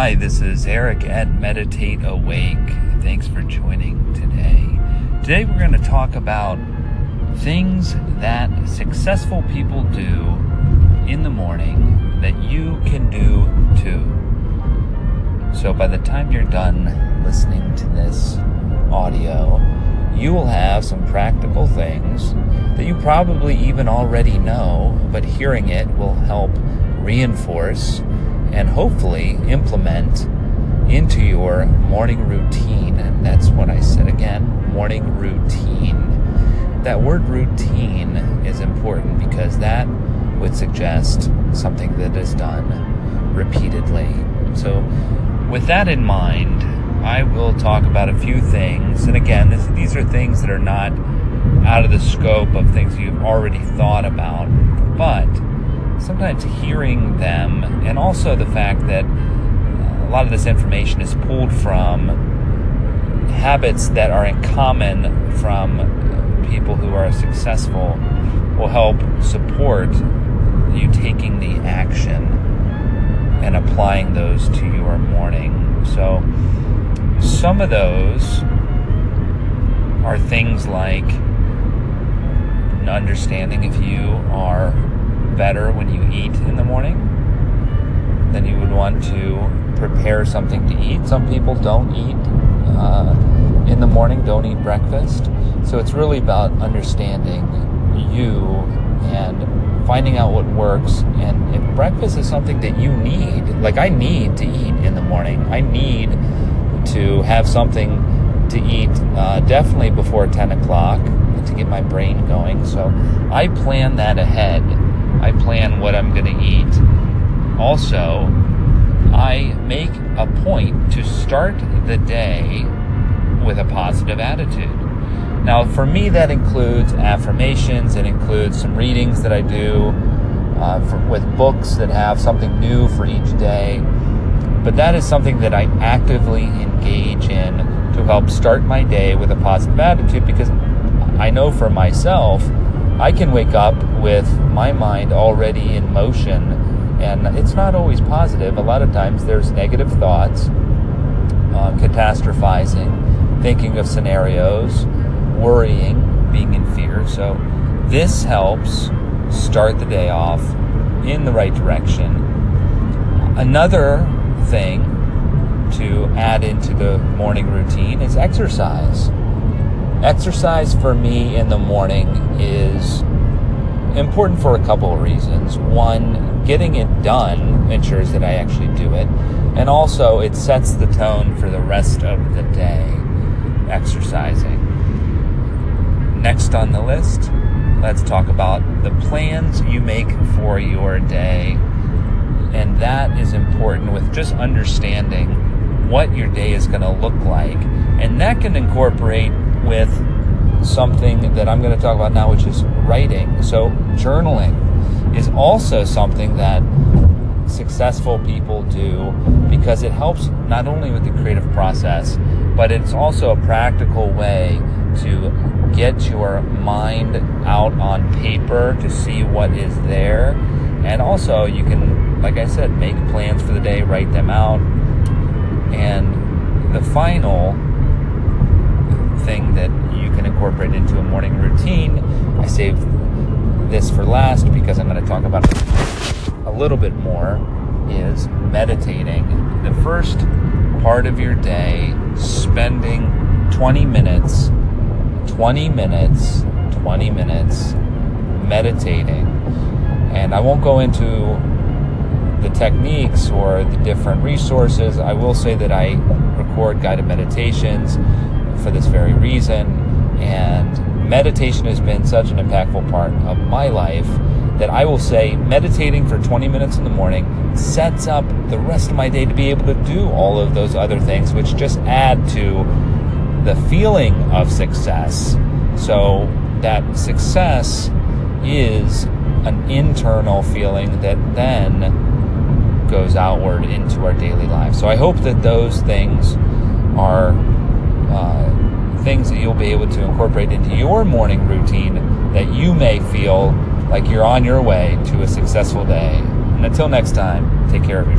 Hi, this is Eric at Meditate Awake. Thanks for joining today. Today we're going to talk about things that successful people do in the morning that you can do too. So by the time you're done listening to this audio, you will have some practical things that you probably even already know, but hearing it will help reinforce and hopefully implement into your morning routine. And that's what I said again morning routine. That word routine is important because that would suggest something that is done repeatedly. So, with that in mind, I will talk about a few things. And again, this, these are things that are not out of the scope of things you've already thought about, but sometimes hearing them, and also the fact that uh, a lot of this information is pulled from habits that are in common from uh, people who are successful, will help support you taking the action and applying those to your morning. So, some of those are things like understanding if you are better when you eat in the morning, then you would want to prepare something to eat. Some people don't eat uh, in the morning, don't eat breakfast. So it's really about understanding you and finding out what works. And if breakfast is something that you need, like I need to eat in the morning, I need to have something to eat uh, definitely before 10 o'clock to get my brain going. So I plan that ahead I plan what I'm going to eat. Also, I make a point to start the day with a positive attitude. Now, for me, that includes affirmations, it includes some readings that I do uh, for, with books that have something new for each day. But that is something that I actively engage in to help start my day with a positive attitude because I know for myself I can wake up with my mind already in motion, and it's not always positive. A lot of times there's negative thoughts, uh, catastrophizing, thinking of scenarios, worrying, being in fear. So this helps start the day off in the right direction. Another thing to add into the morning routine is exercise. Exercise for me in the morning is important for a couple of reasons. One, getting it done ensures that I actually do it, and also it sets the tone for the rest of the day. Exercising. Next on the list, let's talk about the plans you make for your day. And that is important with just understanding what your day is going to look like. And that can incorporate with something that I'm going to talk about now, which is writing. So, journaling is also something that successful people do because it helps not only with the creative process, but it's also a practical way to get your mind out on paper to see what is there. And also, you can, like I said, make plans for the day, write them out. And the final thing that you can incorporate into a morning routine. I saved this for last because I'm going to talk about it a little bit more is meditating. The first part of your day, spending 20 minutes, 20 minutes, 20 minutes meditating. And I won't go into the techniques or the different resources. I will say that I record guided meditations for this very reason. And meditation has been such an impactful part of my life that I will say meditating for 20 minutes in the morning sets up the rest of my day to be able to do all of those other things, which just add to the feeling of success. So that success is an internal feeling that then goes outward into our daily life. So I hope that those things are uh, things that you'll be able to incorporate into your morning routine that you may feel like you're on your way to a successful day. And until next time, take care of yourself.